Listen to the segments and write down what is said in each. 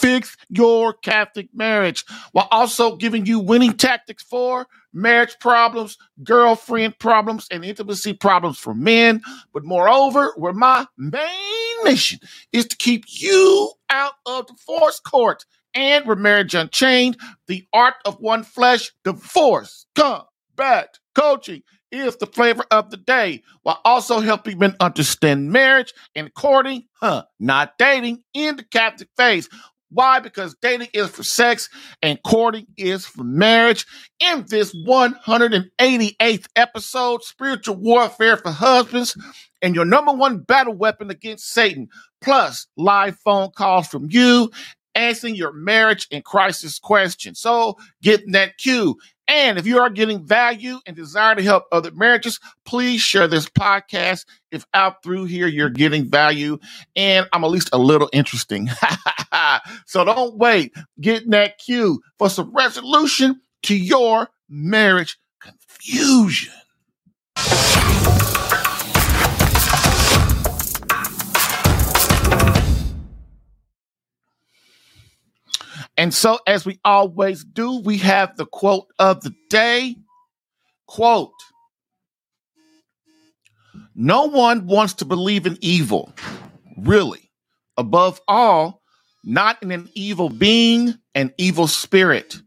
fix your Catholic marriage while also giving you winning tactics for marriage problems, girlfriend problems, and intimacy problems for men. But moreover, where my main mission is to keep you out of divorce court and where marriage unchained, the art of one flesh, divorce, combat, coaching is the flavor of the day while also helping men understand marriage and courting, huh, not dating in the Catholic faith. Why? Because dating is for sex and courting is for marriage. In this 188th episode, Spiritual Warfare for Husbands, and your number one battle weapon against Satan, plus live phone calls from you answering your marriage and crisis questions. So get that queue. And if you are getting value and desire to help other marriages, please share this podcast. If out through here you're getting value and I'm at least a little interesting. so don't wait. Get in that queue for some resolution to your marriage confusion. And so, as we always do, we have the quote of the day. Quote No one wants to believe in evil, really. Above all, not in an evil being, an evil spirit.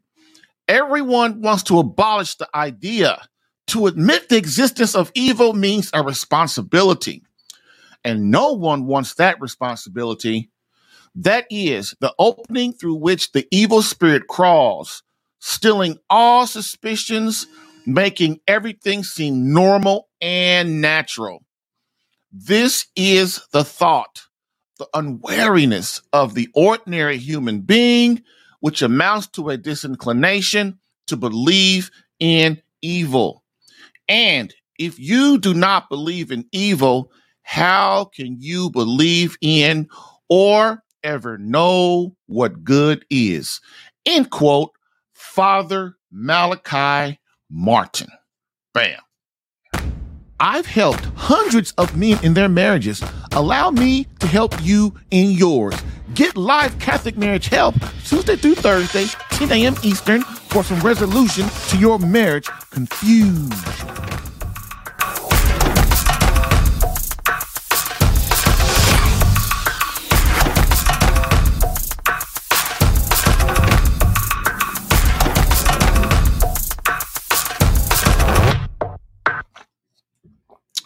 Everyone wants to abolish the idea. To admit the existence of evil means a responsibility. And no one wants that responsibility that is the opening through which the evil spirit crawls, stilling all suspicions, making everything seem normal and natural. This is the thought, the unwariness of the ordinary human being, which amounts to a disinclination to believe in evil. And if you do not believe in evil, how can you believe in or ever know what good is. End quote, Father Malachi Martin. Bam. I've helped hundreds of men in their marriages. Allow me to help you in yours. Get live Catholic marriage help Tuesday through Thursday, 10 a.m. Eastern, for some resolution to your marriage confusion.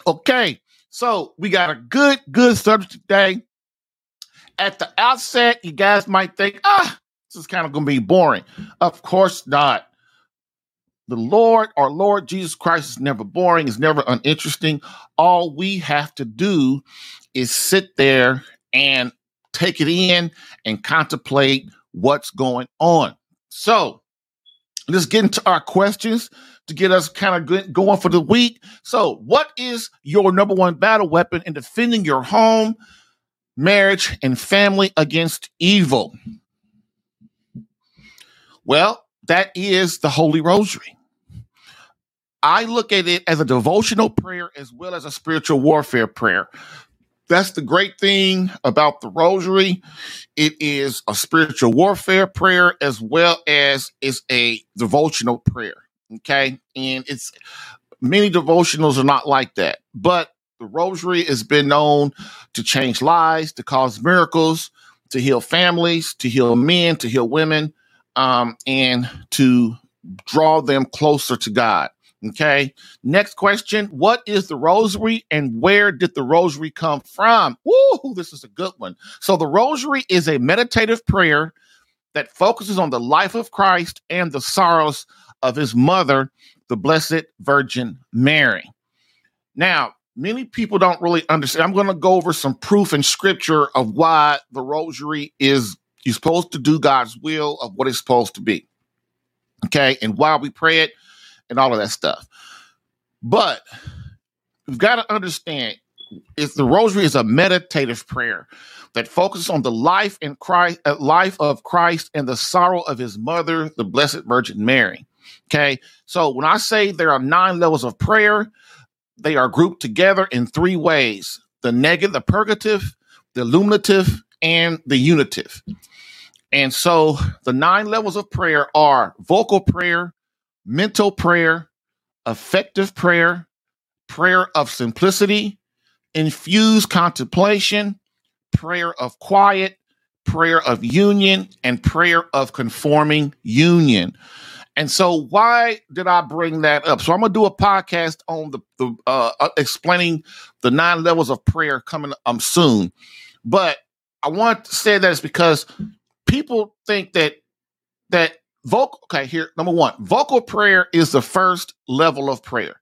Okay, so we got a good, good subject today. At the outset, you guys might think, ah, this is kind of going to be boring. Of course not. The Lord, our Lord Jesus Christ, is never boring, is never uninteresting. All we have to do is sit there and take it in and contemplate what's going on. So let's get into our questions to get us kind of going for the week. So, what is your number one battle weapon in defending your home, marriage, and family against evil? Well, that is the Holy Rosary. I look at it as a devotional prayer as well as a spiritual warfare prayer. That's the great thing about the rosary. It is a spiritual warfare prayer as well as it's a devotional prayer. Okay. And it's many devotionals are not like that, but the rosary has been known to change lives, to cause miracles, to heal families, to heal men, to heal women, um, and to draw them closer to God. Okay. Next question. What is the rosary and where did the rosary come from? Woo, this is a good one. So the rosary is a meditative prayer that focuses on the life of Christ and the sorrows of his mother, the Blessed Virgin Mary. Now, many people don't really understand. I'm going to go over some proof in scripture of why the rosary is You're supposed to do God's will of what it's supposed to be. Okay. And while we pray it and all of that stuff. But we've got to understand if the rosary is a meditative prayer that focuses on the life and Christ, uh, life of Christ and the sorrow of his mother, the Blessed Virgin Mary. Okay. So when I say there are nine levels of prayer, they are grouped together in three ways the negative, the purgative, the illuminative, and the unitive. And so the nine levels of prayer are vocal prayer, mental prayer, effective prayer, prayer of simplicity, infused contemplation, prayer of quiet, prayer of union, and prayer of conforming union. And so, why did I bring that up? So, I'm going to do a podcast on the, the uh, uh, explaining the nine levels of prayer coming um soon. But I want to say that is because people think that that vocal. Okay, here number one, vocal prayer is the first level of prayer,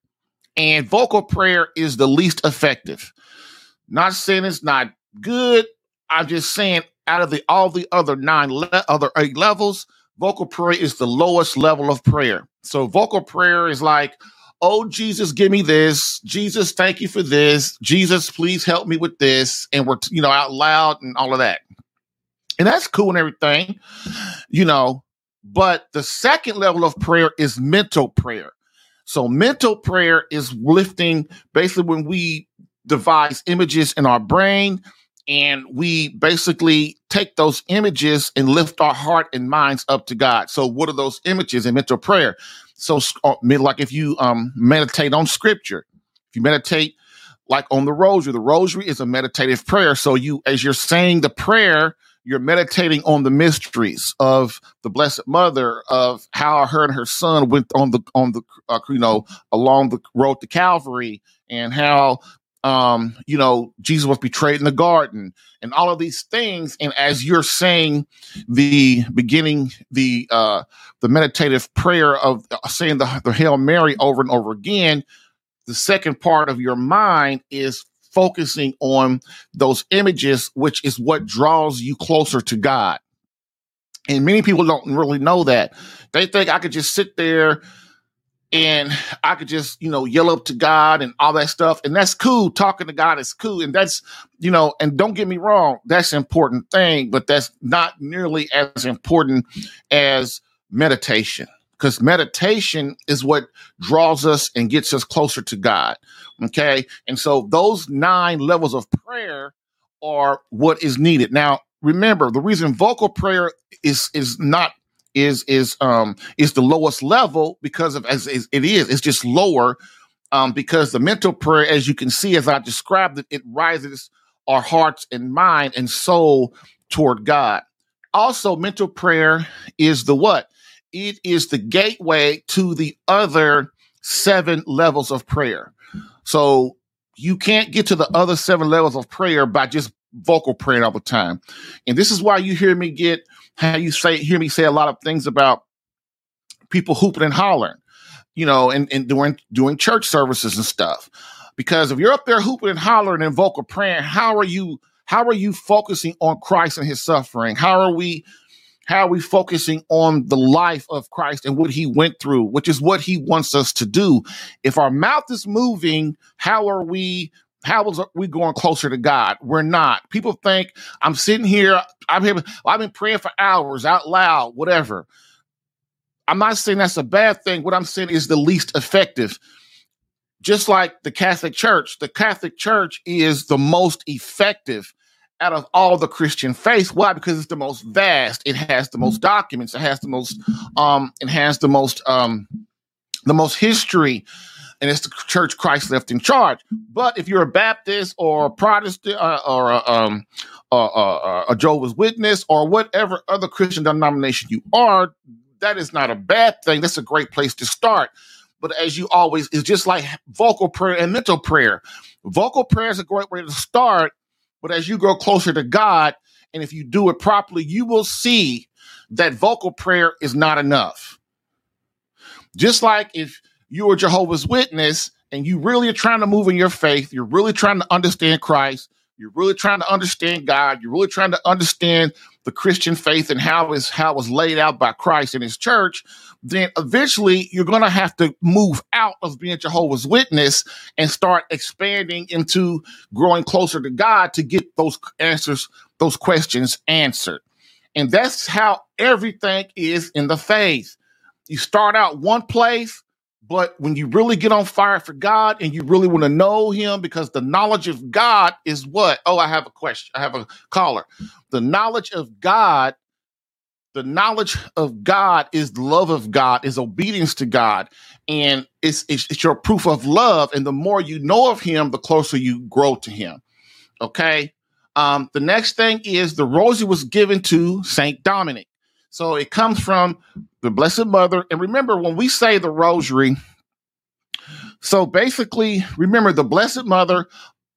and vocal prayer is the least effective. Not saying it's not good. I'm just saying out of the all the other nine le- other eight levels vocal prayer is the lowest level of prayer. So vocal prayer is like, oh, Jesus, give me this. Jesus, thank you for this. Jesus, please help me with this. And we're, you know, out loud and all of that. And that's cool and everything, you know. But the second level of prayer is mental prayer. So mental prayer is lifting basically when we devise images in our brain and we basically take those images and lift our heart and minds up to God. So, what are those images in mental prayer? So, uh, like if you um, meditate on scripture, if you meditate like on the rosary, the rosary is a meditative prayer. So, you as you're saying the prayer, you're meditating on the mysteries of the Blessed Mother, of how her and her son went on the on the uh, you know along the road to Calvary, and how um, you know, Jesus was betrayed in the garden and all of these things. And as you're saying the beginning, the uh the meditative prayer of uh, saying the, the Hail Mary over and over again, the second part of your mind is focusing on those images, which is what draws you closer to God. And many people don't really know that. They think I could just sit there and I could just, you know, yell up to God and all that stuff. And that's cool. Talking to God is cool. And that's, you know, and don't get me wrong, that's an important thing, but that's not nearly as important as meditation. Because meditation is what draws us and gets us closer to God. Okay. And so those nine levels of prayer are what is needed. Now, remember, the reason vocal prayer is is not is is um is the lowest level because of as, as it is it's just lower um because the mental prayer as you can see as i described it it rises our hearts and mind and soul toward god. Also mental prayer is the what? It is the gateway to the other seven levels of prayer. So you can't get to the other seven levels of prayer by just vocal praying all the time. And this is why you hear me get how you say hear me say a lot of things about people hooping and hollering, you know, and, and doing doing church services and stuff. Because if you're up there hooping and hollering and vocal praying, how are you how are you focusing on Christ and his suffering? How are we how are we focusing on the life of Christ and what he went through, which is what he wants us to do? If our mouth is moving, how are we how is we going closer to God? We're not. People think I'm sitting here. I'm here. I've been praying for hours out loud, whatever. I'm not saying that's a bad thing. What I'm saying is the least effective. Just like the Catholic Church, the Catholic Church is the most effective out of all the Christian faiths. Why? Because it's the most vast. It has the most documents. It has the most. Um. It has the most. Um. The most history and it's the church Christ left in charge. But if you're a Baptist or a Protestant uh, or a, um, a Jehovah's Witness or whatever other Christian denomination you are, that is not a bad thing. That's a great place to start. But as you always, it's just like vocal prayer and mental prayer. Vocal prayer is a great way to start. But as you grow closer to God, and if you do it properly, you will see that vocal prayer is not enough. Just like if you're Jehovah's Witness and you really are trying to move in your faith, you're really trying to understand Christ, you're really trying to understand God, you're really trying to understand the Christian faith and how is how it was laid out by Christ and his church, then eventually you're going to have to move out of being Jehovah's Witness and start expanding into growing closer to God to get those answers, those questions answered. And that's how everything is in the faith. You start out one place, but when you really get on fire for God and you really want to know Him, because the knowledge of God is what? Oh, I have a question. I have a caller. The knowledge of God, the knowledge of God is love of God, is obedience to God. And it's, it's, it's your proof of love. And the more you know of Him, the closer you grow to Him. Okay. Um, the next thing is the rosary was given to Saint Dominic. So it comes from the Blessed Mother. And remember, when we say the rosary, so basically, remember the Blessed Mother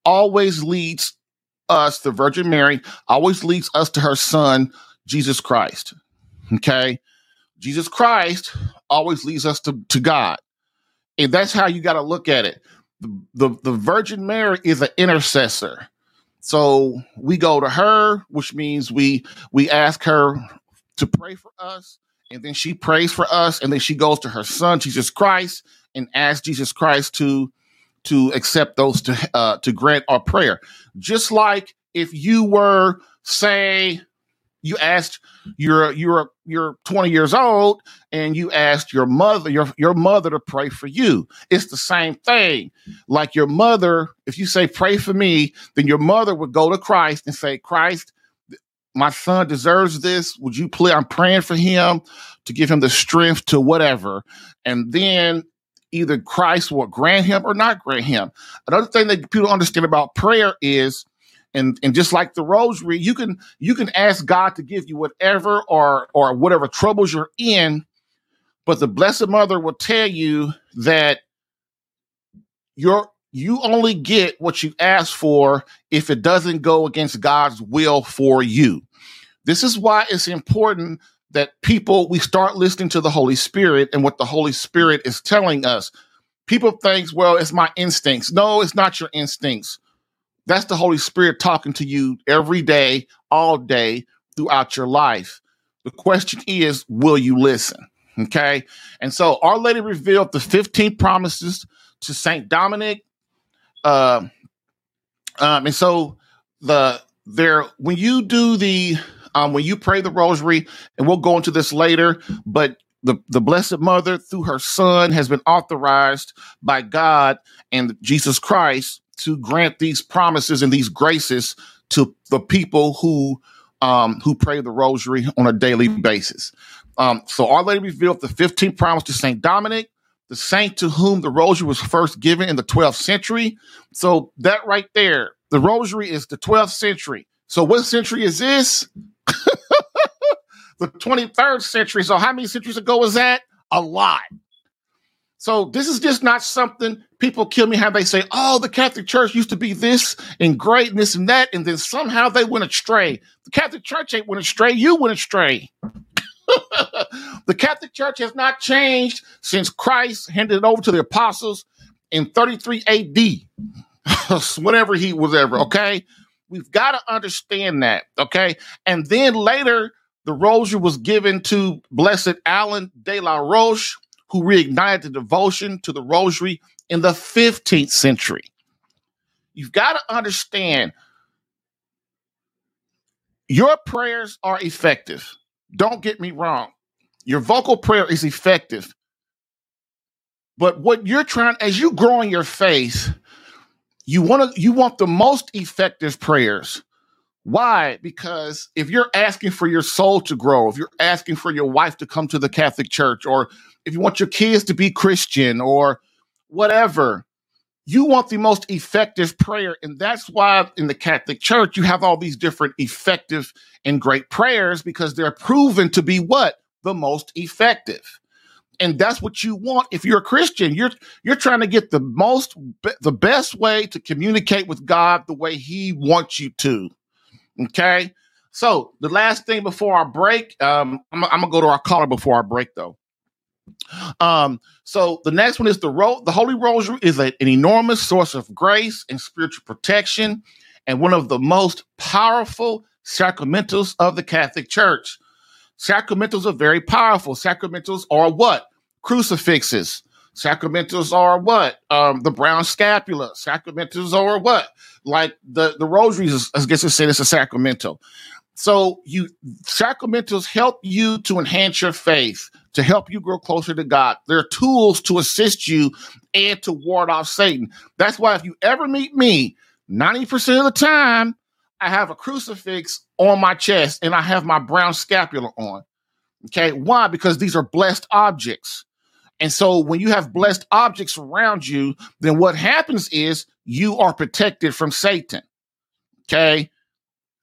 always leads us, the Virgin Mary, always leads us to her son, Jesus Christ. Okay. Jesus Christ always leads us to, to God. And that's how you got to look at it. The, the, the Virgin Mary is an intercessor. So we go to her, which means we we ask her to pray for us, and then she prays for us, and then she goes to her son Jesus Christ and asks Jesus Christ to to accept those to uh, to grant our prayer. Just like if you were say you asked you're you're you're 20 years old and you asked your mother your your mother to pray for you it's the same thing like your mother if you say pray for me then your mother would go to christ and say christ my son deserves this. Would you please i'm praying for him to give him the strength to whatever. And then either christ will grant him or not grant him. Another thing that people understand about prayer is and and just like the rosary you can you can ask god to give you whatever or or whatever troubles you're in but the blessed mother will tell you that you're you only get what you ask for if it doesn't go against god's will for you this is why it's important that people we start listening to the holy spirit and what the holy spirit is telling us people think well it's my instincts no it's not your instincts that's the Holy Spirit talking to you every day, all day, throughout your life. The question is, will you listen? Okay. And so Our Lady revealed the 15 promises to Saint Dominic. Uh, um, and so the there when you do the um, when you pray the rosary, and we'll go into this later, but the, the Blessed Mother, through her Son, has been authorized by God and Jesus Christ to grant these promises and these graces to the people who um, who pray the rosary on a daily basis. Um, so Our Lady revealed the 15th promise to Saint Dominic, the saint to whom the rosary was first given in the 12th century. So that right there, the rosary is the 12th century. So what century is this? the 23rd century. So how many centuries ago was that? A lot. So this is just not something people kill me how they say, oh, the Catholic Church used to be this and great and this and that, and then somehow they went astray. The Catholic Church ain't went astray, you went astray. the Catholic Church has not changed since Christ handed it over to the apostles in 33 AD, whenever he was ever, okay? We've got to understand that, okay? And then later, the rosary was given to Blessed Alan de la Roche who reignited the devotion to the rosary in the 15th century. You've got to understand your prayers are effective. Don't get me wrong. Your vocal prayer is effective. But what you're trying, as you grow in your faith, you want to you want the most effective prayers. Why? Because if you're asking for your soul to grow, if you're asking for your wife to come to the Catholic Church, or if you want your kids to be Christian or whatever, you want the most effective prayer. And that's why in the Catholic Church, you have all these different effective and great prayers because they're proven to be what? The most effective. And that's what you want if you're a Christian. You're you're trying to get the most the best way to communicate with God the way he wants you to. Okay? So, the last thing before our break, um, I'm, I'm gonna go to our caller before our break though. Um, so the next one is the ro- the Holy Rosary is a, an enormous source of grace and spiritual protection. and one of the most powerful sacramentals of the Catholic Church. Sacramentals are very powerful. Sacramentals are what? Crucifixes. Sacramentals are what? Um, the brown scapula. Sacramentals are what? Like the, the rosaries, I guess I say it's a sacramental. So you sacramentals help you to enhance your faith, to help you grow closer to God. They're tools to assist you and to ward off Satan. That's why if you ever meet me, 90% of the time, I have a crucifix on my chest and I have my brown scapula on. Okay. Why? Because these are blessed objects. And so when you have blessed objects around you, then what happens is you are protected from Satan. Okay.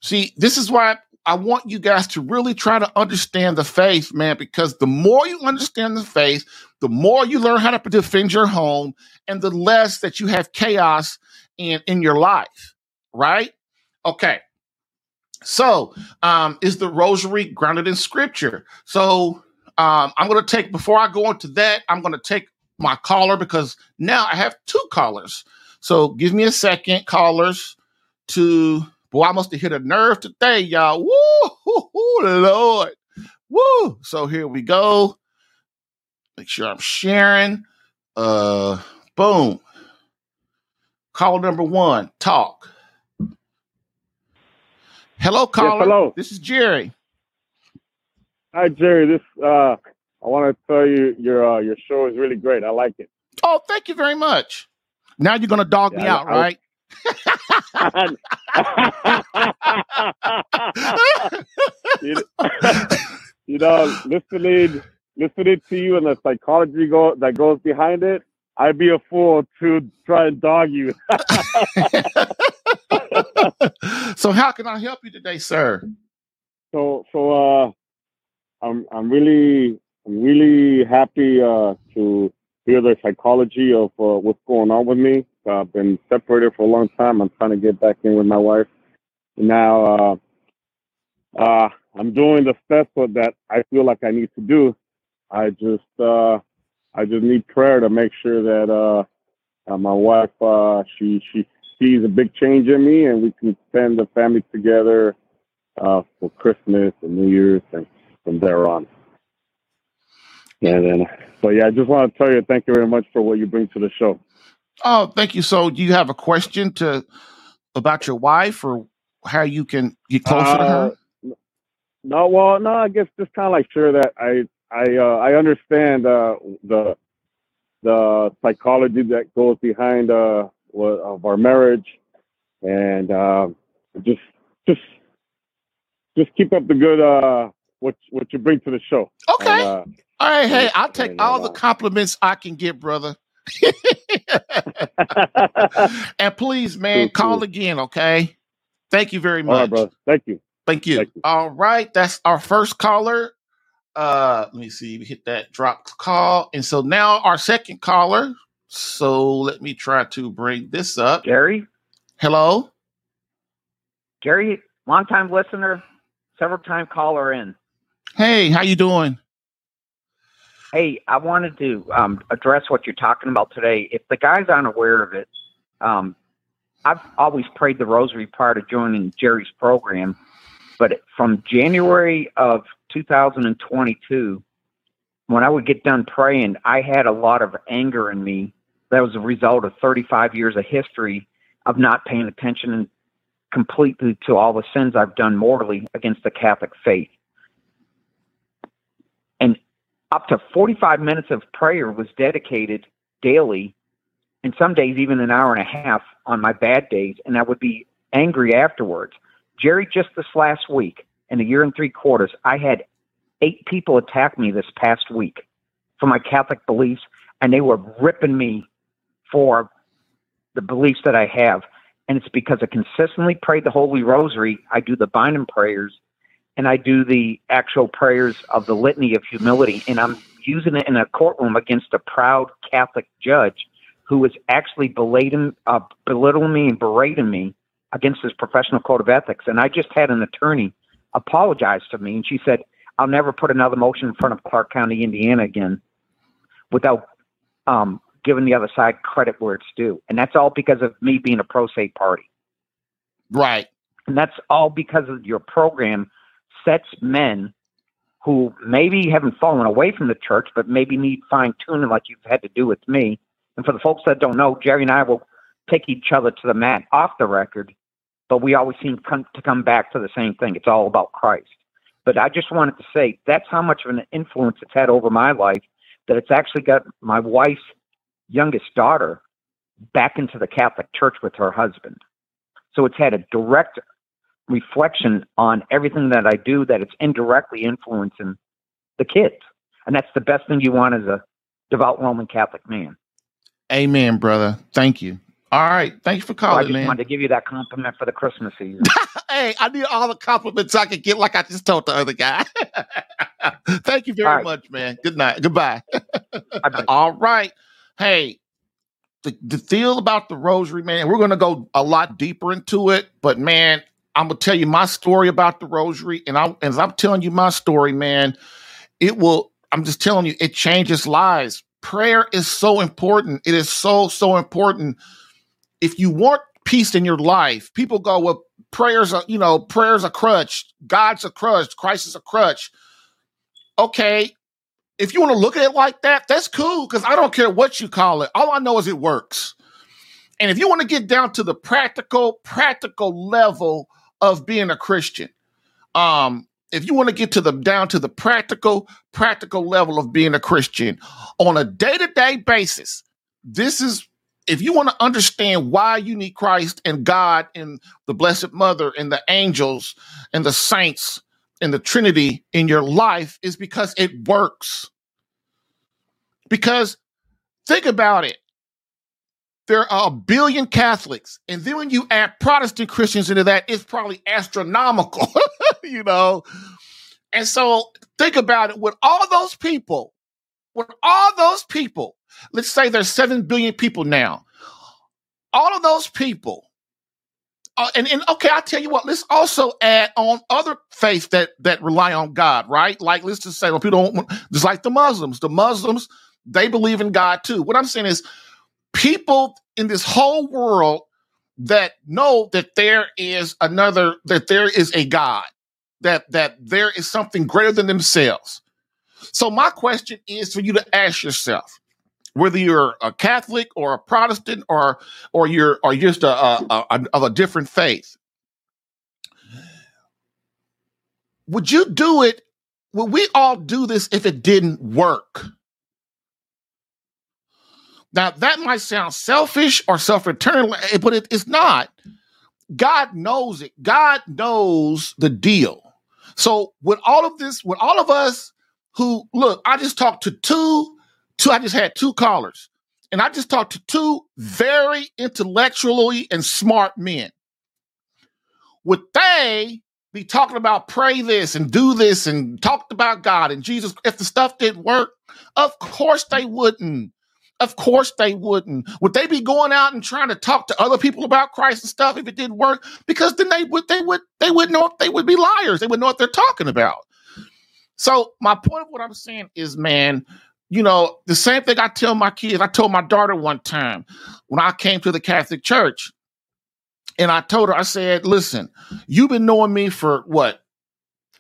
See, this is why I want you guys to really try to understand the faith, man, because the more you understand the faith, the more you learn how to defend your home and the less that you have chaos in, in your life, right? Okay. So, um, is the rosary grounded in scripture? So, um, I'm going to take, before I go into that, I'm going to take my caller because now I have two callers. So, give me a second, callers, to, boy, I must have hit a nerve today, y'all. Woo, woo, Lord. Woo. So, here we go. Make sure I'm sharing. Uh, boom. Call number one, talk. Hello, caller. Yes, hello. This is Jerry. Hi, Jerry. This uh, I want to tell you your uh, your show is really great. I like it. Oh, thank you very much. Now you're gonna dog me Yeah, out, I- right? you, you know, listening listening to you and the psychology go that goes behind it, I'd be a fool to try and dog you. so how can I help you today, sir? so so uh, I'm I'm really I'm really happy uh, to hear the psychology of uh, what's going on with me. Uh, I've been separated for a long time. I'm trying to get back in with my wife. Now uh, uh, I'm doing the steps that I feel like I need to do. I just uh, I just need prayer to make sure that uh, uh, my wife uh, she she sees a big change in me, and we can spend the family together uh, for Christmas and New Year's, and from there on. And then, so yeah, I just want to tell you thank you very much for what you bring to the show. Oh, thank you. So do you have a question to about your wife or how you can get closer to her? Uh, No, well, no, I guess just kind of like sure that I I uh, I understand uh, the the psychology that goes behind uh, of our marriage, and uh, just just just keep up the good uh, what what you bring to the show. Okay. And, uh, all right, hey, I'll take and, all the uh, compliments I can get, brother. and please, man, Cool, call cool. again, okay? Thank you very much. right, brother. Thank you. Thank you. Thank you. All right, that's our first caller. Uh, let me see. We hit that drop call, and so now our second caller. So let me try to bring this up. Jerry, Hello. Jerry, longtime listener, several time caller in. Hey, how you doing? Hey, I wanted to um, address what you're talking about today. If the guy's unaware of it, um, I've always prayed the rosary prior to joining Jerry's program. But from January of 2022, when I would get done praying, I had a lot of anger in me. That was a result of 35 years of history of not paying attention completely to all the sins I've done morally against the Catholic faith. Up to 45 minutes of prayer was dedicated daily, and some days even an hour and a half on my bad days, and I would be angry afterwards. Jerry, just this last week, in a year and three quarters, I had eight people attack me this past week for my Catholic beliefs, and they were ripping me for the beliefs that I have. And it's because I consistently prayed the Holy Rosary. I do the binding prayers, and I do the actual prayers of the Litany of Humility. And I'm using it in a courtroom against a proud Catholic judge who was actually belittling, uh, belittling me and berating me against his professional code of ethics. And I just had an attorney apologize to me, and she said, I'll never put another motion in front of Clark County, Indiana again without um, giving the other side credit where it's due. And that's all because of me being a pro se party. Right. And that's all because of your program sets men who maybe haven't fallen away from the church, but maybe need fine tuning like you've had to do with me. And for the folks that don't know, Jerry and I will take each other to the mat off the record, but we always seem to come back to the same thing. It's all about Christ. But I just wanted to say that's how much of an influence it's had over my life that it's actually got my wife's youngest daughter back into the Catholic Church with her husband. So it's had a direct reflection on everything that I do that it's indirectly influencing the kids. And that's the best thing you want as a devout Roman Catholic man. Amen, brother. Thank you. All right. Thank you for oh, calling, so I just man. wanted to give you that compliment for the Christmas season. hey, I need all the compliments I can get, like I just told the other guy. Thank you very right. much, man. Good night. Goodbye. all right. Hey, the, the deal about the rosary, man, we're going to go a lot deeper into it, but man, I'm gonna tell you my story about the rosary, and I as I'm telling you my story, man, it will. I'm just telling you, it changes lives. Prayer is so important. It is so so important. If you want peace in your life, people go, well, prayers are, you know, prayers a crutch, God's a crutch, Christ is a crutch. Okay, if you want to look at it like that, that's cool because I don't care what you call it. All I know is it works. And if you want to get down to the practical, practical level of being a Christian. Um, if you want to get to the down to the practical, practical level of being a Christian on a day-to-day basis, this is if you want to understand why you need Christ and God and the Blessed Mother and the angels and the saints and the Trinity in your life, is because it works. Because think about it there are a billion Catholics. And then when you add Protestant Christians into that, it's probably astronomical, you know? And so think about it with all those people, with all those people, let's say there's 7 billion people now. All of those people, uh, and, and okay, I'll tell you what, let's also add on other faiths that, that rely on God, right? Like, let's just say, well, people don't, just like the Muslims, the Muslims, they believe in God too. What I'm saying is, people in this whole world that know that there is another that there is a god that that there is something greater than themselves. So my question is for you to ask yourself whether you're a catholic or a protestant or or you're or just a, a, a of a different faith would you do it? Would we all do this if it didn't work now, that might sound selfish or self return, eh, but it, it's not. God knows it. God knows the deal. So, with all of this, with all of us who look, I just talked to two, two, I just had two callers, and I just talked to two very intellectually and smart men. Would they be talking about pray this and do this and talked about God and Jesus if the stuff didn't work? Of course they wouldn't. Of course they wouldn't. Would they be going out and trying to talk to other people about Christ and stuff if it didn't work? Because then they would they would they would know if they would be liars. They would know what they're talking about. So my point of what I'm saying is, man, you know, the same thing I tell my kids. I told my daughter one time when I came to the Catholic Church, and I told her, I said, listen, you've been knowing me for what,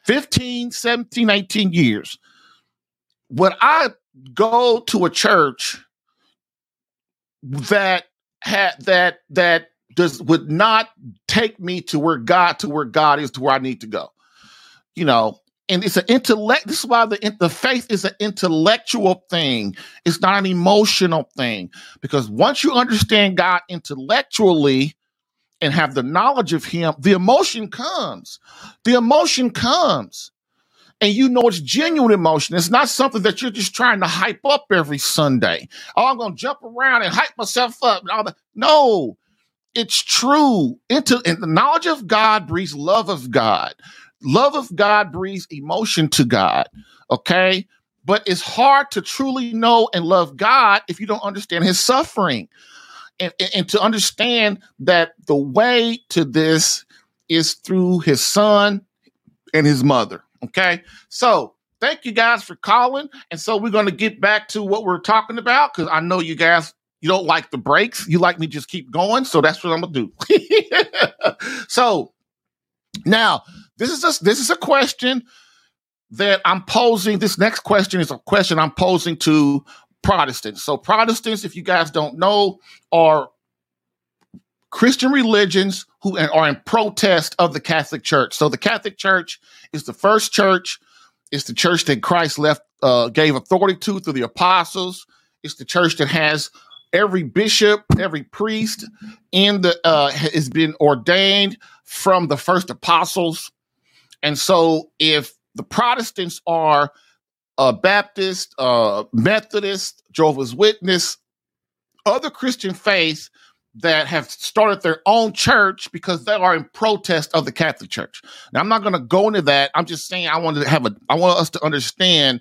15, 17, 18 years. When I go to a church that had that that does would not take me to where God to where God is to where I need to go. You know, and it's an intellect. This is why the the faith is an intellectual thing. It's not an emotional thing because once you understand God intellectually and have the knowledge of Him, the emotion comes. The emotion comes and you know it's genuine emotion. It's not something that you're just trying to hype up every Sunday. Oh, I'm going to jump around and hype myself up. And all that. No, it's true. Into and the knowledge of God breeds love of God. Love of God breeds emotion to God. Okay. But it's hard to truly know and love God if you don't understand his suffering. And, and, and to understand that the way to this is through his son and his mother. Okay. So thank you guys for calling. And so we're going to get back to what we're talking about because I know you guys You don't like the breaks. You like me just keep going. So that's what I'm gonna do. so now this is a, this is a question that I'm posing. This next question is a question I'm posing to Protestants. So Protestants, if you guys don't know, are Christian religions who are in protest of the Catholic Church. So the Catholic Church is the first church. It's the church that Christ left, uh, gave authority to through the apostles. It's the church that has every bishop, every priest in the uh, has been ordained from the first apostles. And so, if the Protestants are uh, Baptist, uh, Methodist, Jehovah's Witness, other Christian faiths that have started their own church because they are in protest of the Catholic Church. Now, I'm not going to go into that. I'm just saying I wanted to have a, I want us to understand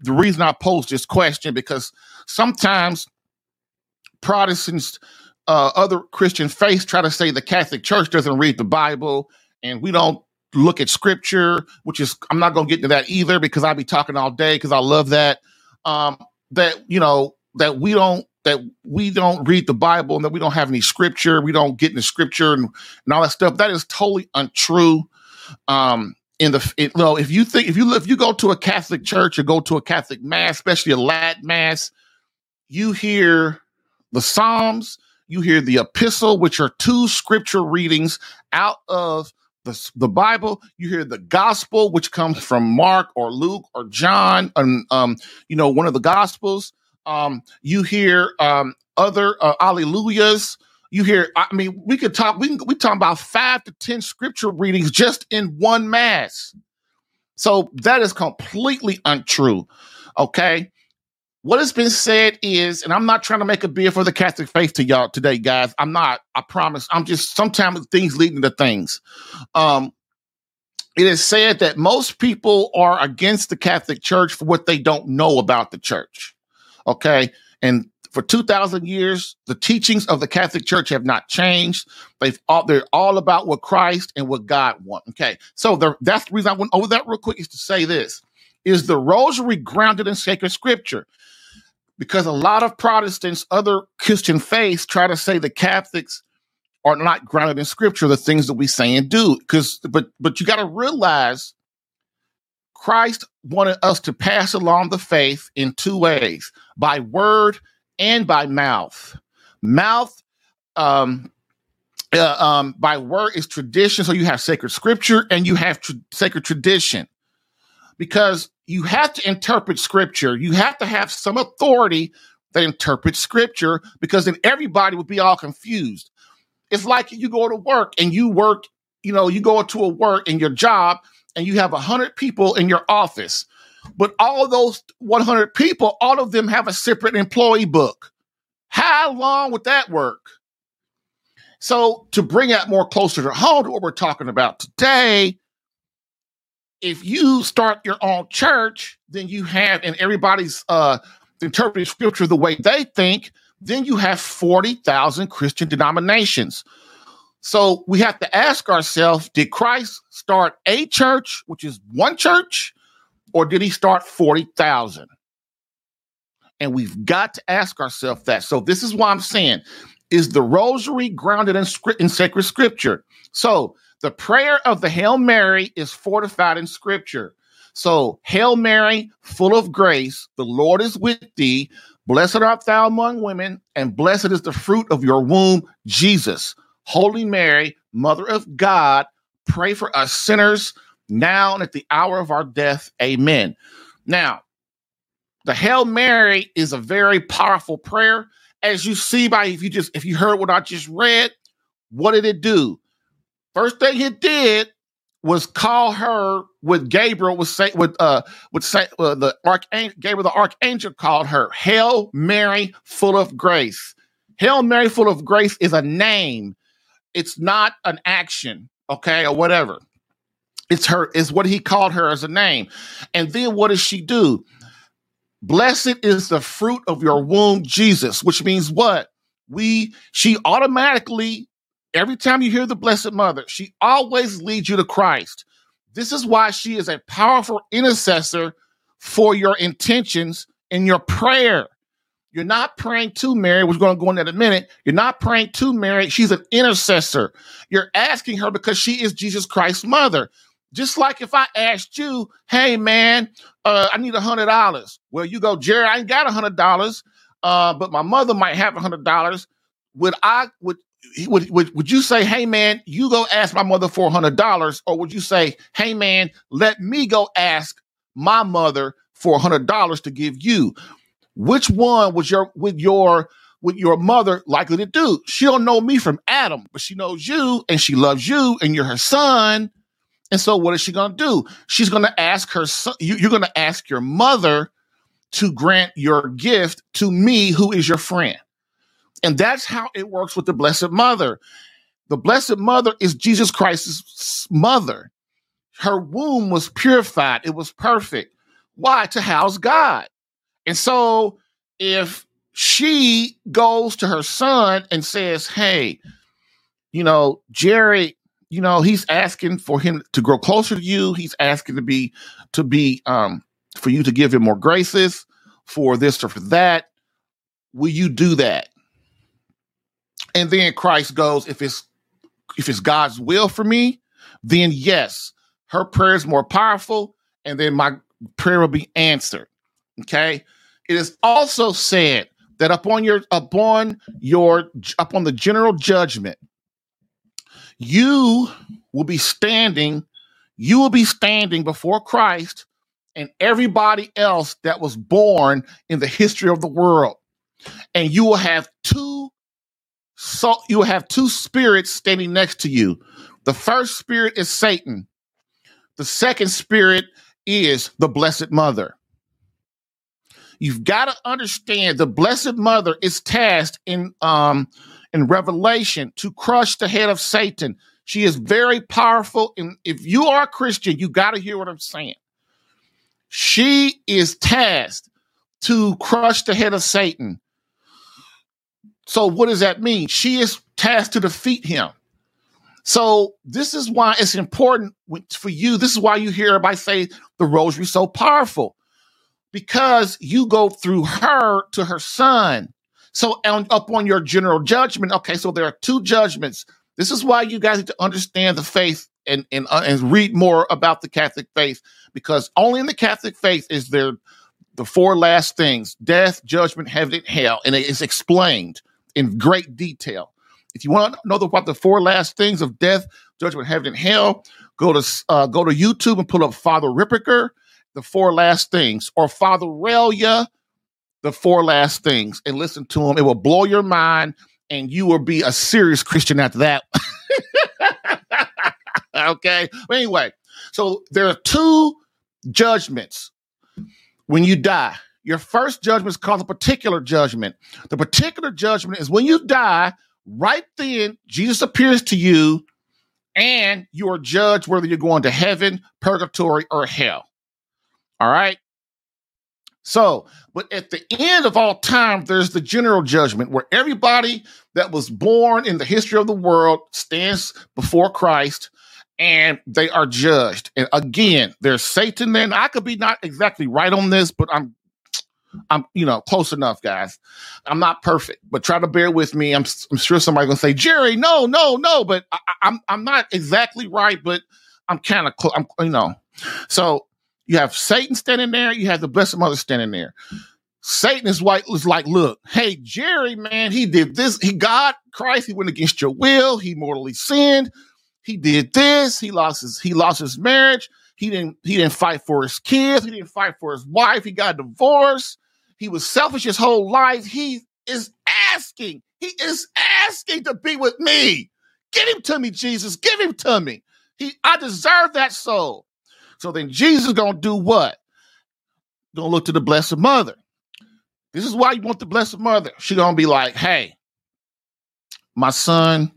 the reason I posed this question because sometimes Protestants, uh, other Christian faiths try to say the Catholic Church doesn't read the Bible and we don't look at scripture, which is, I'm not going to get into that either because I'll be talking all day because I love that. Um, that, you know, that we don't that we don't read the Bible and that we don't have any scripture, we don't get into scripture and, and all that stuff. That is totally untrue. Um, in the it, if you think if you if you go to a Catholic church or go to a Catholic mass, especially a Latin mass, you hear the Psalms, you hear the Epistle, which are two scripture readings out of the, the Bible. You hear the Gospel, which comes from Mark or Luke or John, and um, you know one of the Gospels. Um, you hear um, other uh, alleluias. You hear, I mean, we could talk, we can, we talk about five to 10 scripture readings just in one mass. So that is completely untrue. Okay. What has been said is, and I'm not trying to make a beer for the Catholic faith to y'all today, guys. I'm not, I promise. I'm just sometimes things leading to things. Um, it is said that most people are against the Catholic Church for what they don't know about the church. Okay. And for 2000 years, the teachings of the Catholic Church have not changed. They've all, they're all about what Christ and what God want. Okay. So the, that's the reason I went over that real quick is to say this is the rosary grounded in sacred scripture? Because a lot of Protestants, other Christian faiths try to say the Catholics are not grounded in scripture, the things that we say and do. Because but but you got to realize Christ wanted us to pass along the faith in two ways by word and by mouth. Mouth, um, uh, um, by word is tradition. So you have sacred scripture and you have tr- sacred tradition because you have to interpret scripture. You have to have some authority that interprets scripture because then everybody would be all confused. It's like you go to work and you work, you know, you go into a work in your job and you have a 100 people in your office, but all those 100 people, all of them have a separate employee book. How long would that work? So, to bring that more closer to home to what we're talking about today, if you start your own church, then you have, and everybody's uh, interpreting scripture the way they think, then you have 40,000 Christian denominations. So we have to ask ourselves did Christ start a church, which is one church, or did he start 40,000? And we've got to ask ourselves that. So this is why I'm saying is the rosary grounded in, script, in sacred scripture? So the prayer of the Hail Mary is fortified in scripture. So, Hail Mary, full of grace, the Lord is with thee. Blessed art thou among women, and blessed is the fruit of your womb, Jesus. Holy Mary, Mother of God, pray for us sinners now and at the hour of our death. Amen. Now, the Hail Mary is a very powerful prayer. As you see by if you just if you heard what I just read, what did it do? First thing it did was call her with Gabriel was say with uh with say uh, the archangel Gabriel the archangel called her Hail Mary full of grace. Hail Mary full of grace is a name it's not an action, okay, or whatever. It's her, is what he called her as a name. And then what does she do? Blessed is the fruit of your womb, Jesus, which means what? We, she automatically, every time you hear the Blessed Mother, she always leads you to Christ. This is why she is a powerful intercessor for your intentions and your prayer. You're not praying to Mary. We're going to go into that in a minute. You're not praying to Mary. She's an intercessor. You're asking her because she is Jesus Christ's mother. Just like if I asked you, hey man, uh, I need a hundred dollars. Well, you go, Jerry, I ain't got a hundred dollars, uh, but my mother might have a hundred dollars. Would I would would, would would you say, hey man, you go ask my mother for a hundred dollars, or would you say, hey man, let me go ask my mother for a hundred dollars to give you? Which one was your with your with your mother likely to do? She don't know me from Adam, but she knows you and she loves you and you're her son. And so what is she going to do? She's going to ask her son, you, you're going to ask your mother to grant your gift to me, who is your friend. And that's how it works with the Blessed Mother. The Blessed Mother is Jesus Christ's mother. Her womb was purified, it was perfect. Why? To house God. And so if she goes to her son and says, Hey, you know, Jerry, you know, he's asking for him to grow closer to you. He's asking to be, to be, um, for you to give him more graces for this or for that. Will you do that? And then Christ goes, if it's, if it's God's will for me, then yes, her prayer is more powerful. And then my prayer will be answered. Okay. It is also said that upon your upon your upon the general judgment, you will be standing, you will be standing before Christ and everybody else that was born in the history of the world. And you will have two so you will have two spirits standing next to you. The first spirit is Satan. The second spirit is the Blessed Mother. You've got to understand the Blessed Mother is tasked in um in Revelation to crush the head of Satan. She is very powerful. And if you are a Christian, you got to hear what I'm saying. She is tasked to crush the head of Satan. So, what does that mean? She is tasked to defeat him. So, this is why it's important for you. This is why you hear everybody say the rosary is so powerful because you go through her to her son. So on, up on your general judgment, okay, so there are two judgments. This is why you guys need to understand the faith and and uh, and read more about the Catholic faith because only in the Catholic faith is there the four last things: death, judgment, heaven, and hell, and it is explained in great detail. If you want to know about the four last things of death, judgment, heaven, and hell, go to uh, go to YouTube and pull up Father Ripperger the four last things, or Father Relia, the four last things, and listen to them. It will blow your mind, and you will be a serious Christian after that. okay. But anyway, so there are two judgments when you die. Your first judgment is called the particular judgment. The particular judgment is when you die, right then, Jesus appears to you and you are judged whether you're going to heaven, purgatory, or hell. All right. So, but at the end of all time, there's the general judgment where everybody that was born in the history of the world stands before Christ and they are judged. And again, there's Satan there. And I could be not exactly right on this, but I'm I'm, you know, close enough, guys. I'm not perfect, but try to bear with me. I'm, I'm sure somebody's gonna say, Jerry, no, no, no, but I, I'm, I'm not exactly right, but I'm kind of close. I'm, you know, so you have Satan standing there. You have the Blessed Mother standing there. Satan is white was like, look, hey, Jerry, man, he did this. He God, Christ, he went against your will. He mortally sinned. He did this. He lost his he lost his marriage. He didn't he didn't fight for his kids. He didn't fight for his wife. He got divorced. He was selfish his whole life. He is asking. He is asking to be with me. Get him to me, Jesus. Give him to me. He I deserve that soul. So then Jesus to do what? To look to the Blessed Mother. This is why you want the Blessed Mother. She's going to be like, hey, my son,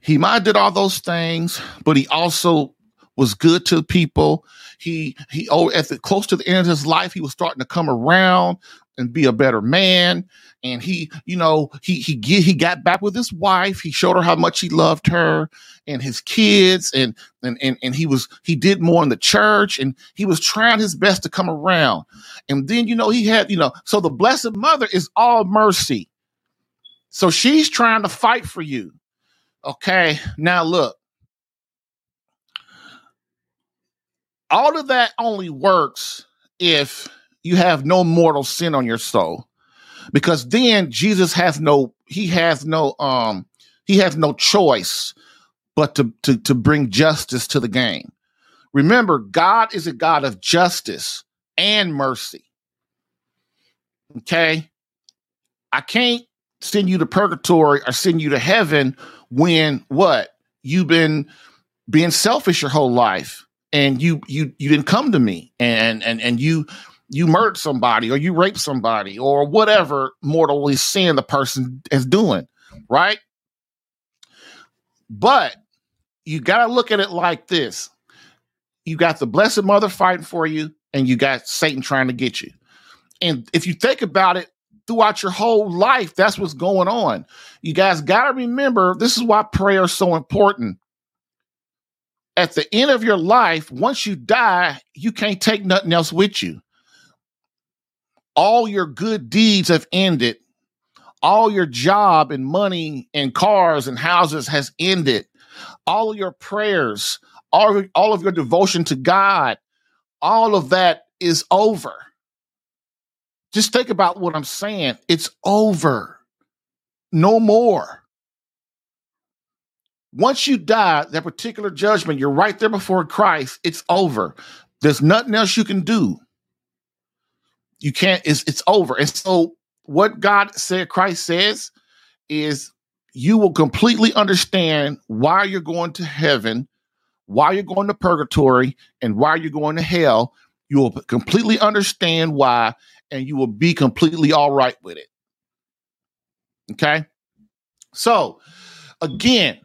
he might did all those things, but he also was good to people. He he oh at the close to the end of his life, he was starting to come around and be a better man. And he, you know, he he get, he got back with his wife. He showed her how much he loved her and his kids, and and and and he was he did more in the church, and he was trying his best to come around. And then you know he had you know so the Blessed Mother is all mercy. So she's trying to fight for you. Okay, now look. All of that only works if you have no mortal sin on your soul. Because then jesus has no he has no um he has no choice but to to, to bring justice to the game. Remember god is a god of justice and mercy. Okay? I can't send you to purgatory or send you to heaven when what? You've been being selfish your whole life and you you you didn't come to me and and and you you murdered somebody or you raped somebody or whatever mortally sin the person is doing, right? But you got to look at it like this. You got the Blessed Mother fighting for you, and you got Satan trying to get you. And if you think about it throughout your whole life, that's what's going on. You guys got to remember this is why prayer is so important. At the end of your life, once you die, you can't take nothing else with you all your good deeds have ended. All your job and money and cars and houses has ended. All of your prayers, all, all of your devotion to God, all of that is over. Just think about what I'm saying. It's over. No more. Once you die, that particular judgment, you're right there before Christ. It's over. There's nothing else you can do. You can't, it's, it's over. And so, what God said, Christ says, is you will completely understand why you're going to heaven, why you're going to purgatory, and why you're going to hell. You will completely understand why, and you will be completely all right with it. Okay? So, again,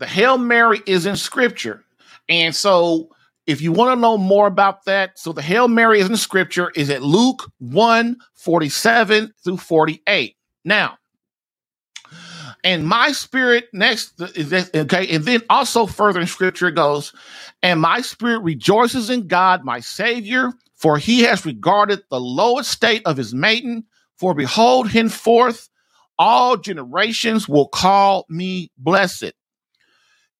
the Hail Mary is in scripture. And so if you want to know more about that, so the Hail Mary is in scripture is at Luke 1 47 through 48. Now, and my spirit next okay, and then also further in scripture goes, and my spirit rejoices in God, my Savior, for he has regarded the low estate of his maiden. For behold, henceforth all generations will call me blessed.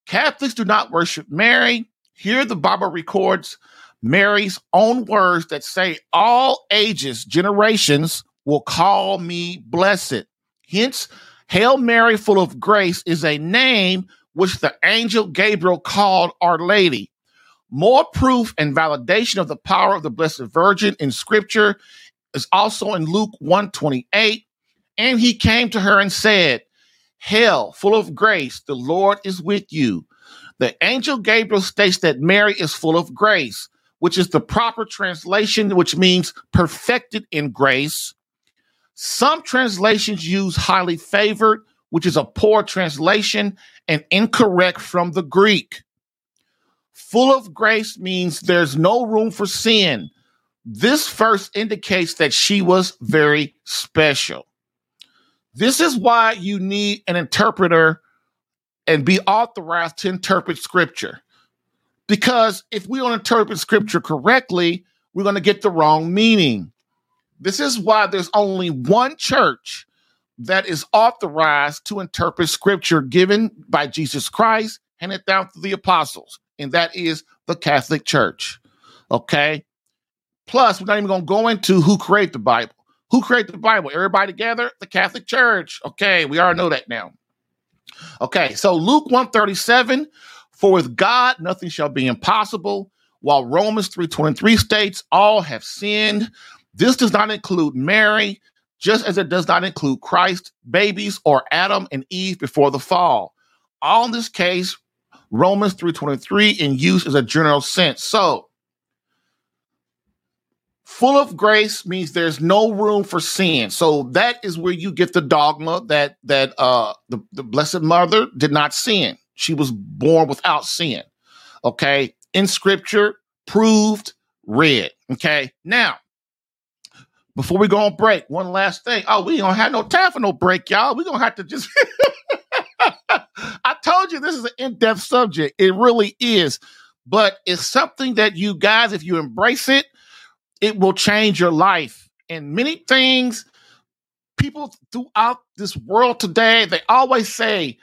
Catholics do not worship Mary here, the Bible records Mary's own words that say, All ages, generations will call me blessed. Hence, Hail Mary, full of grace, is a name which the angel Gabriel called Our Lady. More proof and validation of the power of the Blessed Virgin in Scripture is also in Luke 128. And he came to her and said, Hail, full of grace, the Lord is with you. The angel Gabriel states that Mary is full of grace, which is the proper translation, which means perfected in grace. Some translations use highly favored, which is a poor translation and incorrect from the Greek. Full of grace means there's no room for sin. This verse indicates that she was very special. This is why you need an interpreter and be authorized to interpret scripture. Because if we don't interpret scripture correctly, we're going to get the wrong meaning. This is why there's only one church that is authorized to interpret scripture given by Jesus Christ, handed down to the apostles, and that is the Catholic Church. Okay. Plus, we're not even going to go into who created the Bible. Who created the Bible? Everybody together? The Catholic Church. Okay, we all know that now. Okay, so Luke 137, for with God nothing shall be impossible, while Romans 3:23 states all have sinned. This does not include Mary, just as it does not include Christ, babies, or Adam and Eve before the fall. All in this case, Romans 3:23 in use is a general sense. So, full of grace means there's no room for sin. So that is where you get the dogma that that uh the, the blessed mother did not sin. She was born without sin. Okay. in scripture, proved, read. Okay. Now, before we go on break, one last thing. Oh, we don't have no time for no break, y'all. We're gonna have to just I told you this is an in-depth subject. It really is. But it's something that you guys, if you embrace it, it will change your life. And many things people throughout this world today, they always say,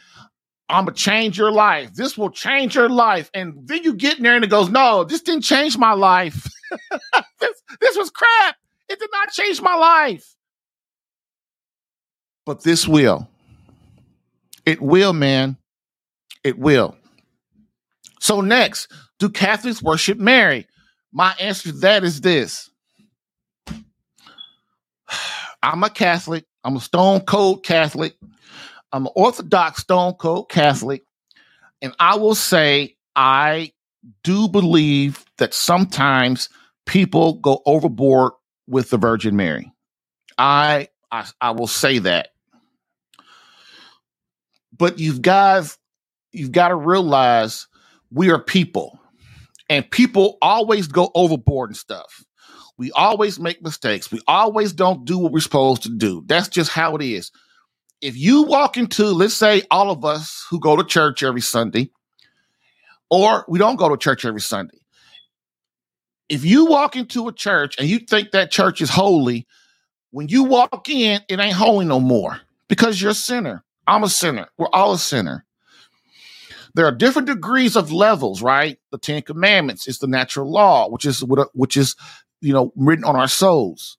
I'm gonna change your life. This will change your life. And then you get in there and it goes, No, this didn't change my life. this, this was crap. It did not change my life. But this will. It will, man. It will. So, next, do Catholics worship Mary? My answer to that is this I'm a Catholic. I'm a stone cold Catholic. I'm an Orthodox stone cold Catholic. And I will say, I do believe that sometimes people go overboard with the Virgin Mary. I, I, I will say that. But you've guys, you've got to realize we are people, and people always go overboard and stuff. We always make mistakes. We always don't do what we're supposed to do. That's just how it is. If you walk into, let's say, all of us who go to church every Sunday, or we don't go to church every Sunday, if you walk into a church and you think that church is holy, when you walk in, it ain't holy no more because you're a sinner. I'm a sinner. We're all a sinner. There are different degrees of levels, right? The Ten Commandments is the natural law, which is which is you know written on our souls.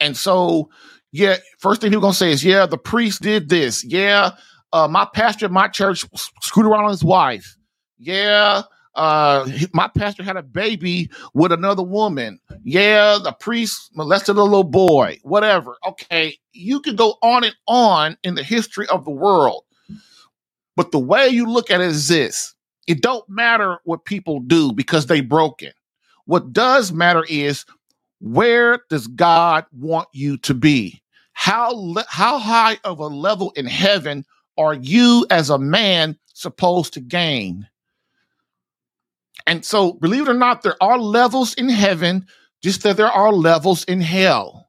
And so, yeah, first thing he's gonna say is, yeah, the priest did this. Yeah, uh, my pastor at my church screwed around on his wife. Yeah, uh my pastor had a baby with another woman yeah the priest molested a little boy whatever okay you can go on and on in the history of the world but the way you look at it is this it don't matter what people do because they broken what does matter is where does god want you to be how le- how high of a level in heaven are you as a man supposed to gain and so, believe it or not, there are levels in heaven, just that there are levels in hell.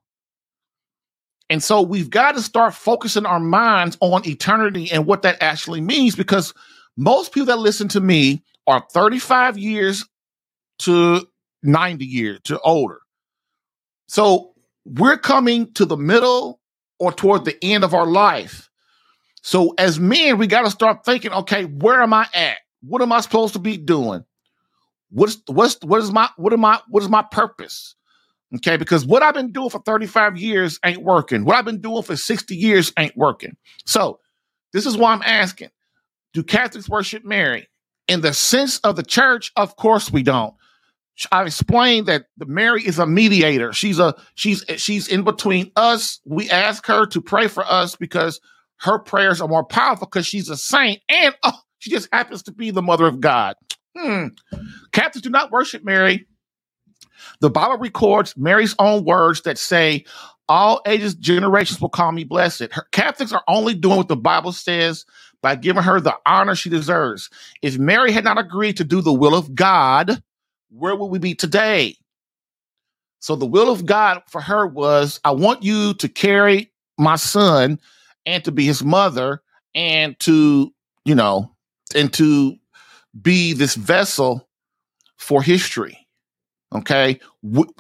And so, we've got to start focusing our minds on eternity and what that actually means because most people that listen to me are 35 years to 90 years to older. So, we're coming to the middle or toward the end of our life. So, as men, we got to start thinking okay, where am I at? What am I supposed to be doing? What's what's what is my what am I what is my purpose? Okay, because what I've been doing for 35 years ain't working. What I've been doing for 60 years ain't working. So this is why I'm asking: Do Catholics worship Mary? In the sense of the church, of course we don't. I explained that Mary is a mediator. She's a she's she's in between us. We ask her to pray for us because her prayers are more powerful because she's a saint and oh, she just happens to be the mother of God. Hmm. Catholics do not worship Mary. The Bible records Mary's own words that say, All ages, generations will call me blessed. Her, Catholics are only doing what the Bible says by giving her the honor she deserves. If Mary had not agreed to do the will of God, where would we be today? So the will of God for her was, I want you to carry my son and to be his mother and to, you know, and to be this vessel for history. Okay. W-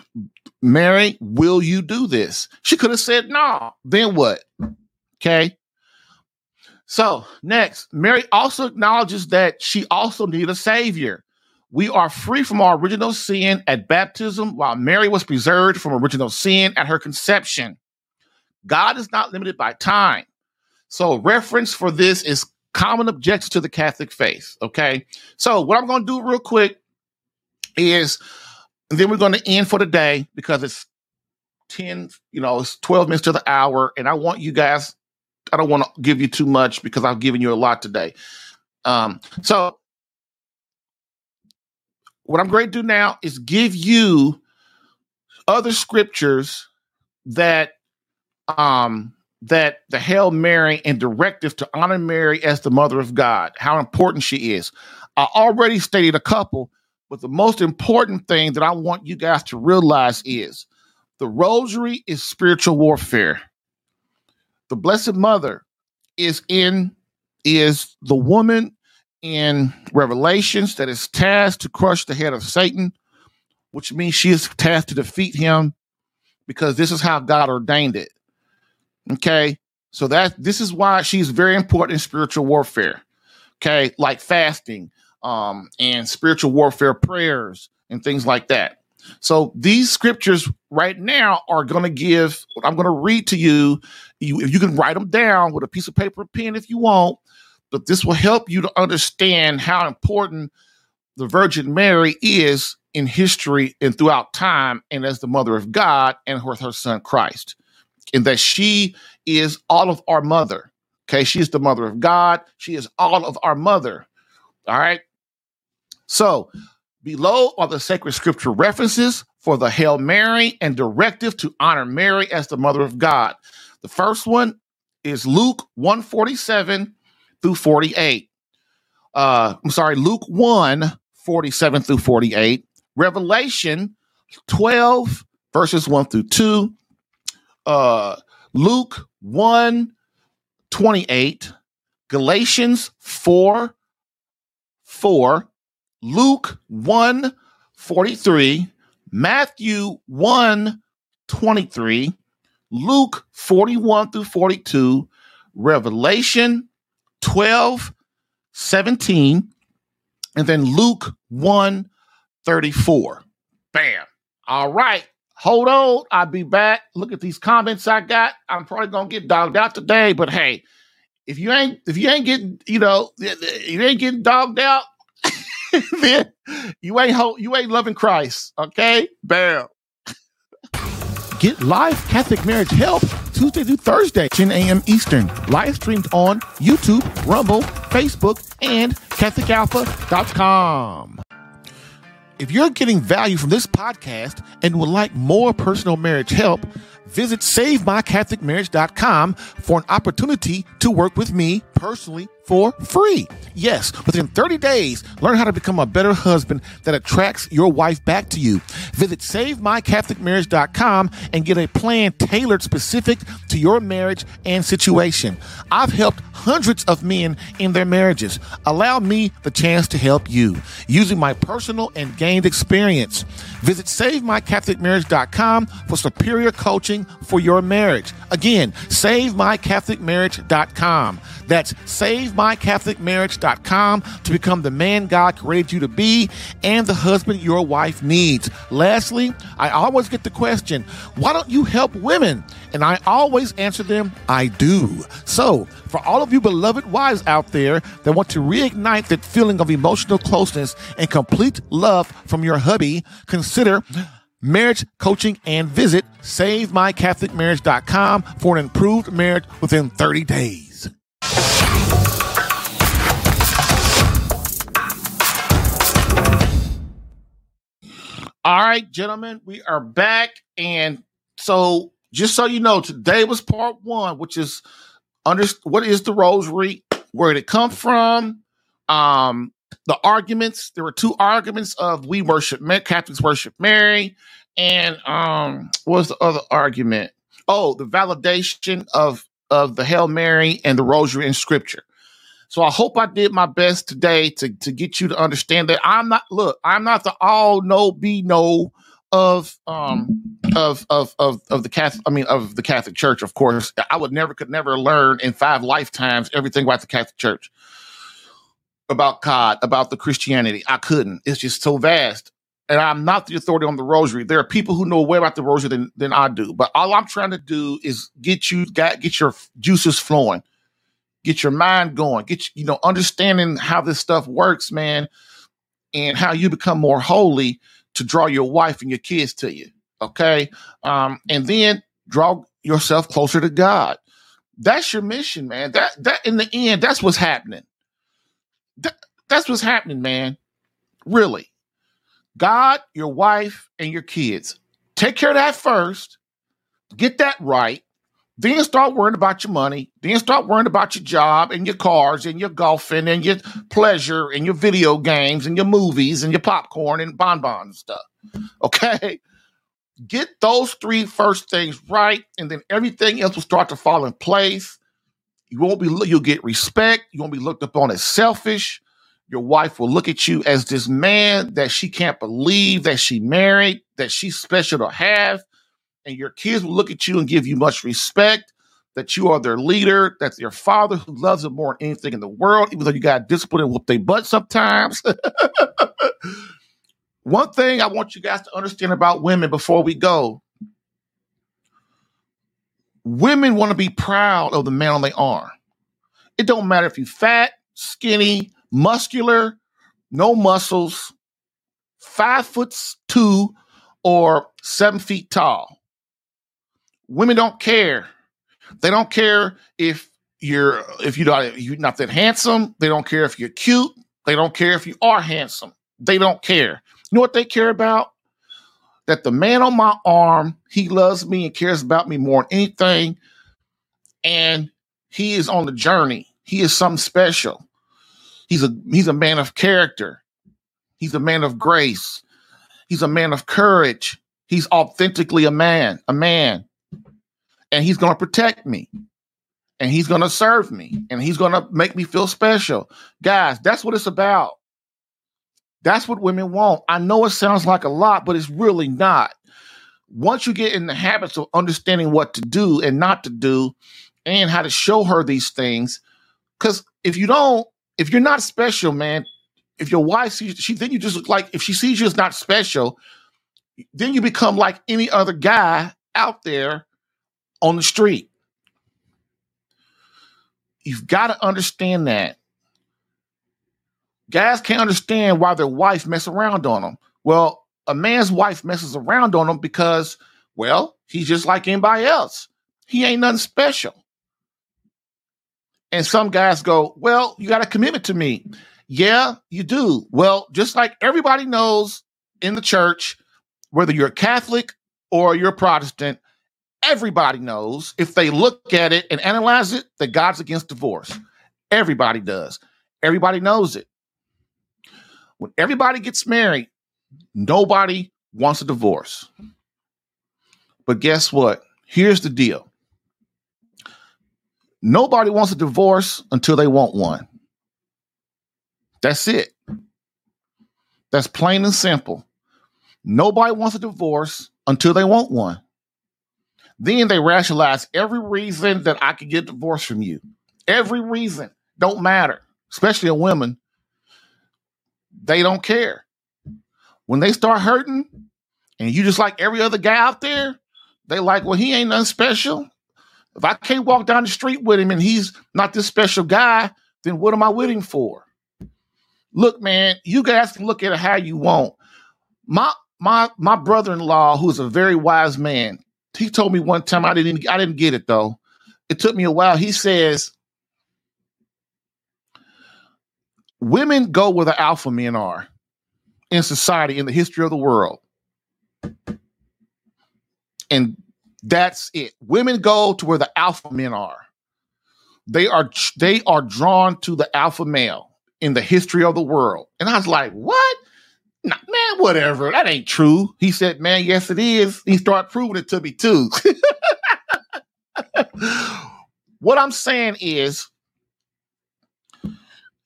Mary, will you do this? She could have said no. Then what? Okay. So, next, Mary also acknowledges that she also needed a savior. We are free from our original sin at baptism, while Mary was preserved from original sin at her conception. God is not limited by time. So, reference for this is common objection to the Catholic faith. Okay. So, what I'm going to do real quick is, then we're going to end for the day because it's 10, you know, it's 12 minutes to the hour. And I want you guys, I don't want to give you too much because I've given you a lot today. Um, so, what I'm going to do now is give you other scriptures that um that the Hail Mary and directive to honor Mary as the mother of God, how important she is. I already stated a couple, But the most important thing that I want you guys to realize is the rosary is spiritual warfare. The Blessed Mother is in is the woman in Revelations that is tasked to crush the head of Satan, which means she is tasked to defeat him because this is how God ordained it. Okay. So that this is why she's very important in spiritual warfare. Okay, like fasting, um, and spiritual warfare prayers and things like that. So these scriptures right now are going to give. I'm going to read to you. You, if you can write them down with a piece of paper pen if you want, but this will help you to understand how important the Virgin Mary is in history and throughout time, and as the Mother of God and with her Son Christ, and that she is all of our mother. Okay, she is the Mother of God. She is all of our mother. All right. So below are the sacred scripture references for the Hail Mary and directive to honor Mary as the Mother of God. The first one is Luke 147 through 48. Uh, I'm sorry, Luke 1 47 through 48. Revelation 12 verses 1 through 2. Uh, Luke 1 28. Galatians 4 4 Luke 1 43, Matthew 1 23, Luke 41 through 42, Revelation 12 17, and then Luke 1 34. Bam. All right. Hold on. I'll be back. Look at these comments I got. I'm probably gonna get dogged out today, but hey, if you ain't if you ain't getting, you know, you ain't getting dogged out, then you ain't ho- you ain't loving Christ. Okay, bam. Get live Catholic marriage help Tuesday through Thursday, 10 a.m. Eastern. Live streamed on YouTube, Rumble, Facebook, and CatholicAlpha.com. If you're getting value from this podcast and would like more personal marriage help, visit SaveMyCatholicMarriage.com for an opportunity to work with me personally for free. Yes, within 30 days, learn how to become a better husband that attracts your wife back to you. Visit SaveMyCatholicMarriage.com and get a plan tailored specific to your marriage and situation. I've helped hundreds of men in their marriages. Allow me the chance to help you using my personal and gained experience. Visit SaveMyCatholicMarriage.com for superior coaching for your marriage. Again, SaveMyCatholicMarriage.com. That's SaveMyCatholicMarriage.com to become the man God created you to be and the husband your wife needs. Lastly, I always get the question, why don't you help women? And I always answer them, I do. So, for all of you beloved wives out there that want to reignite that feeling of emotional closeness and complete love from your hubby, consider marriage coaching and visit SaveMyCatholicMarriage.com for an improved marriage within 30 days. All right, gentlemen, we are back. And so, just so you know, today was part one, which is under what is the rosary, where did it come from, um, the arguments. There were two arguments of we worship Catholics worship Mary, and um, what was the other argument? Oh, the validation of of the Hail Mary and the Rosary in Scripture. So I hope I did my best today to to get you to understand that I'm not look, I'm not the all know be know of um of of of of the Catholic I mean of the Catholic Church, of course. I would never could never learn in five lifetimes everything about the Catholic Church. About God, about the Christianity. I couldn't. It's just so vast. And I'm not the authority on the rosary. There are people who know way about the rosary than, than I do. But all I'm trying to do is get you got get your juices flowing get your mind going, get you know understanding how this stuff works, man, and how you become more holy to draw your wife and your kids to you. Okay, um, and then draw yourself closer to God. That's your mission, man. That that in the end, that's what's happening. That, that's what's happening, man. Really. God, your wife, and your kids. Take care of that first. Get that right. Then start worrying about your money. Then start worrying about your job and your cars and your golfing and your pleasure and your video games and your movies and your popcorn and bonbons and stuff. Okay. Get those three first things right, and then everything else will start to fall in place. You won't be you'll get respect. You won't be looked upon as selfish. Your wife will look at you as this man that she can't believe that she married, that she's special to have. And your kids will look at you and give you much respect, that you are their leader, that their father who loves them more than anything in the world, even though you got discipline and whoop their butt sometimes. One thing I want you guys to understand about women before we go women want to be proud of the man they are. It don't matter if you fat, skinny, muscular, no muscles, five foot two, or seven feet tall. Women don't care. They don't care if you're if you're not, you're not that handsome. They don't care if you're cute. They don't care if you are handsome. They don't care. You know what they care about? That the man on my arm, he loves me and cares about me more than anything. And he is on the journey. He is something special. He's a he's a man of character. He's a man of grace. He's a man of courage. He's authentically a man, a man. And he's going to protect me. And he's going to serve me. And he's going to make me feel special. Guys, that's what it's about. That's what women want. I know it sounds like a lot, but it's really not. Once you get in the habits of understanding what to do and not to do, and how to show her these things, because if you don't, if you're not special, man, if your wife sees she then you just look like if she sees you as not special, then you become like any other guy out there on the street. You've got to understand that. Guys can't understand why their wife mess around on them. Well, a man's wife messes around on him because, well, he's just like anybody else. He ain't nothing special. And some guys go, Well, you got a commitment to me. Yeah, you do. Well, just like everybody knows in the church, whether you're a Catholic or you're a Protestant, everybody knows if they look at it and analyze it that God's against divorce. Everybody does. Everybody knows it. When everybody gets married, nobody wants a divorce. But guess what? Here's the deal nobody wants a divorce until they want one. That's it. That's plain and simple. Nobody wants a divorce until they want one. Then they rationalize every reason that I could get divorced from you. Every reason don't matter, especially a woman they don't care. When they start hurting, and you just like every other guy out there, they like, well, he ain't nothing special. If I can't walk down the street with him and he's not this special guy, then what am I waiting for? Look, man, you guys can look at it how you want. My my my brother-in-law, who's a very wise man, he told me one time I didn't I didn't get it though. It took me a while. He says women go where the alpha men are in society in the history of the world. And that's it. Women go to where the alpha men are. They are they are drawn to the alpha male in the history of the world. And I was like, "What? Nah, man, whatever. That ain't true." He said, "Man, yes it is." He started proving it to me too. what I'm saying is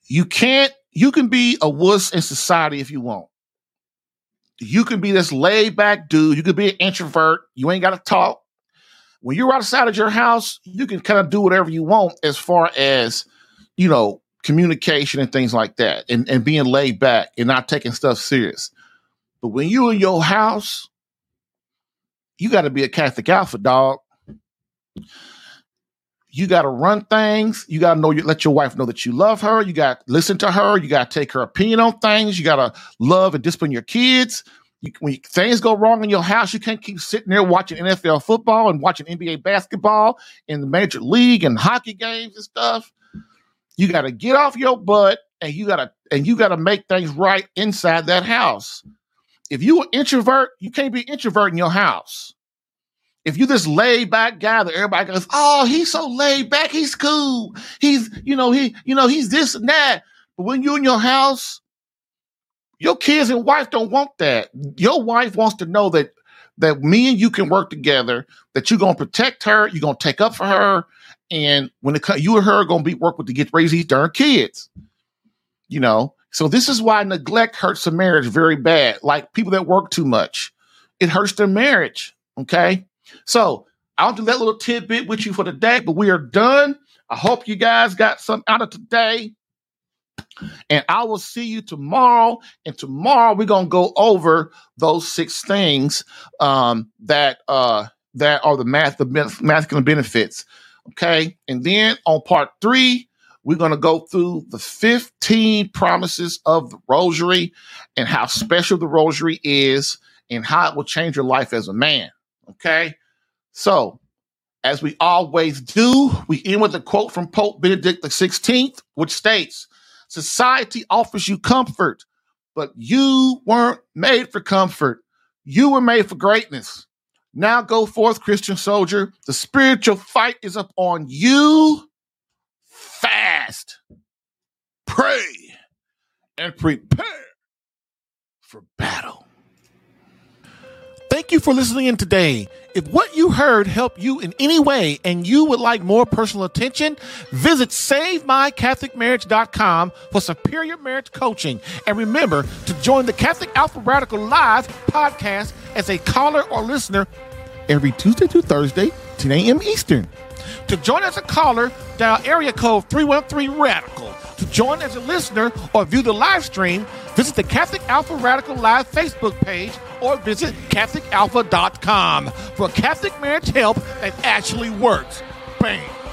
you can't, you can be a wuss in society if you want. You can be this laid back dude. You can be an introvert. You ain't got to talk. When you're outside of your house, you can kind of do whatever you want as far as, you know, communication and things like that and, and being laid back and not taking stuff serious. But when you in your house, you got to be a Catholic alpha dog you got to run things. You got to know, you let your wife know that you love her. You got to listen to her. You got to take her opinion on things. You got to love and discipline your kids. You, when you, things go wrong in your house, you can't keep sitting there watching NFL football and watching NBA basketball in the major league and hockey games and stuff. You got to get off your butt and you got to and you got to make things right inside that house. If you an introvert, you can't be introvert in your house. If you this laid back guy that everybody goes, oh, he's so laid back, he's cool, he's you know he you know he's this and that. But when you're in your house, your kids and wife don't want that. Your wife wants to know that that me and you can work together, that you're gonna protect her, you're gonna take up for her, and when it you and her are gonna be work with to get raise these darn kids. You know, so this is why neglect hurts a marriage very bad. Like people that work too much, it hurts their marriage. Okay, so I'll do that little tidbit with you for today, but we are done. I hope you guys got some out of today. And I will see you tomorrow. And tomorrow we're gonna go over those six things um, that uh, that are the math the masculine benefits. Okay, and then on part three, we're gonna go through the 15 promises of the rosary and how special the rosary is and how it will change your life as a man. Okay, so as we always do, we end with a quote from Pope Benedict XVI, which states Society offers you comfort, but you weren't made for comfort. You were made for greatness. Now go forth, Christian soldier. The spiritual fight is up on you. Fast, pray, and prepare for battle. Thank you for listening in today. If what you heard helped you in any way and you would like more personal attention, visit SaveMyCatholicMarriage.com for superior marriage coaching. And remember to join the Catholic Alpha Radical Live podcast as a caller or listener every Tuesday to Thursday, 10 a.m. Eastern. To join as a caller, dial area code 313 Radical. To join as a listener or view the live stream, visit the Catholic Alpha Radical Live Facebook page or visit CatholicAlpha.com for Catholic marriage help that actually works. Bam.